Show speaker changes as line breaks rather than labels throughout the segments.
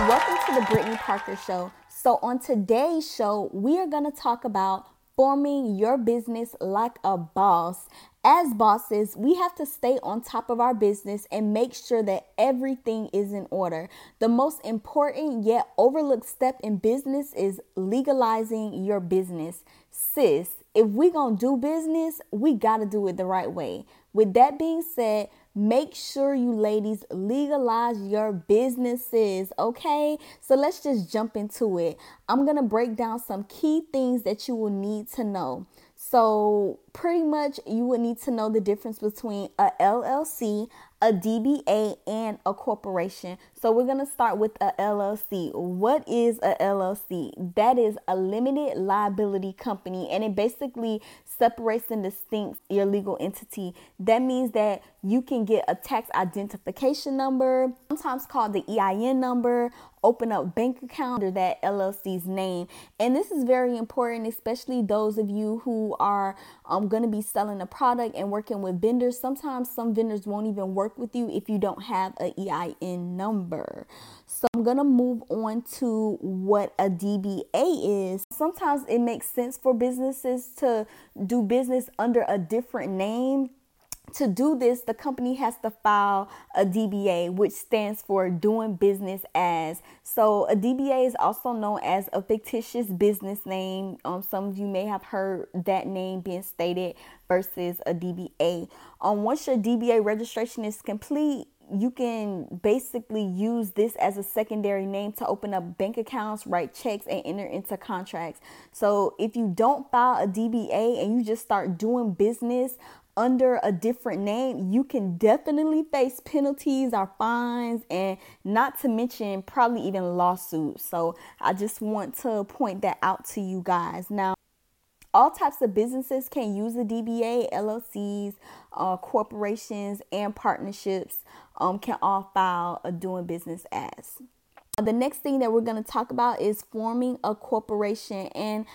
to the Brittany Parker Show. So, on today's show, we are going to talk about forming your business like a boss. As bosses, we have to stay on top of our business and make sure that everything is in order. The most important yet overlooked step in business is legalizing your business. Sis, if we going to do business, we got to do it the right way. With that being said, Make sure you ladies legalize your businesses, okay? So let's just jump into it. I'm to break down some key things that you will need to know. So, pretty much, you would need to know the difference between a LLC, a DBA, and a corporation. So, we're going to start with a LLC. What is a LLC? That is a limited liability company, and it basically separates and distincts your legal entity. That means that you can get a tax identification number, sometimes called the EIN number, open up bank account under that LLC's name. And this is very important, especially those of you who are um, going to be selling a product and working with vendors. Sometimes some vendors won't even work with you if you don't have a EIN number. So I'm going to move on to what a DBA is. Sometimes it makes sense for businesses to do business under a different name to do this, the company has to file a DBA, which stands for doing business as. So, a DBA is also known as a fictitious business name. Um, some of you may have heard that name being stated versus a DBA. Um, once your DBA registration is complete, you can basically use this as a secondary name to open up bank accounts, write checks, and enter into contracts. So, if you don't file a DBA and you just start doing business under a different name, you can definitely face penalties or fines, and not to mention probably even lawsuits. So, I just want to point that out to you guys. Now, all types of businesses can use a DBA, LLCs, uh, corporations, and partnerships um, can all file a doing business as. The next thing that we're going to talk about is forming a corporation. And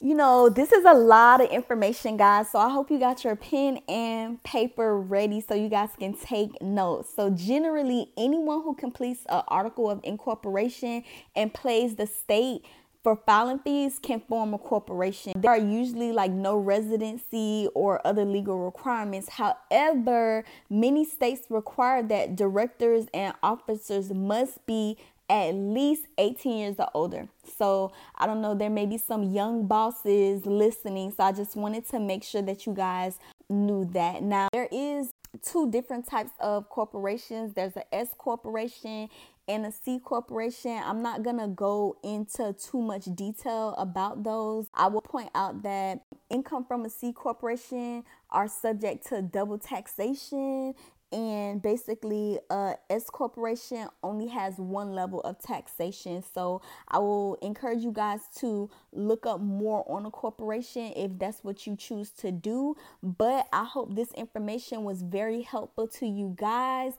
you know, this is a lot of information, guys. So I hope you got your pen and paper ready so you guys can take notes. So generally, anyone who completes an article of incorporation and pays the state for filing fees can form a corporation. There are usually like no residency or other legal requirements. However, many states require that directors and officers must be at least 18 years or older. So I don't know, there may be some young bosses listening. So I just wanted to make sure that you guys knew that. Now, there is two different types of corporations. There's a S corporation and a C corporation. I'm not going to go into too much detail about those. I will point out that income from a C corporation are subject to double taxation and basically uh, S corporation only has one level of taxation so i will encourage you guys to look up more on a corporation if that's what you choose to do but i hope this information was very helpful to you guys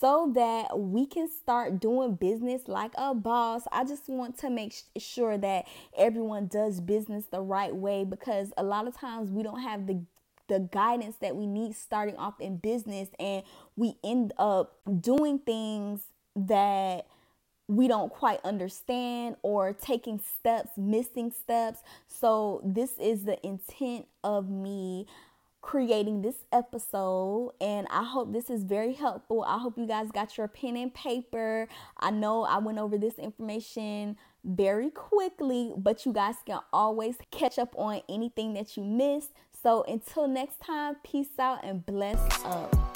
so that we can start doing business like a boss. I just want to make sure that everyone does business the right way because a lot of times we don't have the the guidance that we need starting off in business and we end up doing things that we don't quite understand or taking steps, missing steps. So, this is the intent of me creating this episode and I hope this is very helpful. I hope you guys got your pen and paper. I know I went over this information very quickly, but you guys can always catch up on anything that you missed. So until next time, peace out and bless up.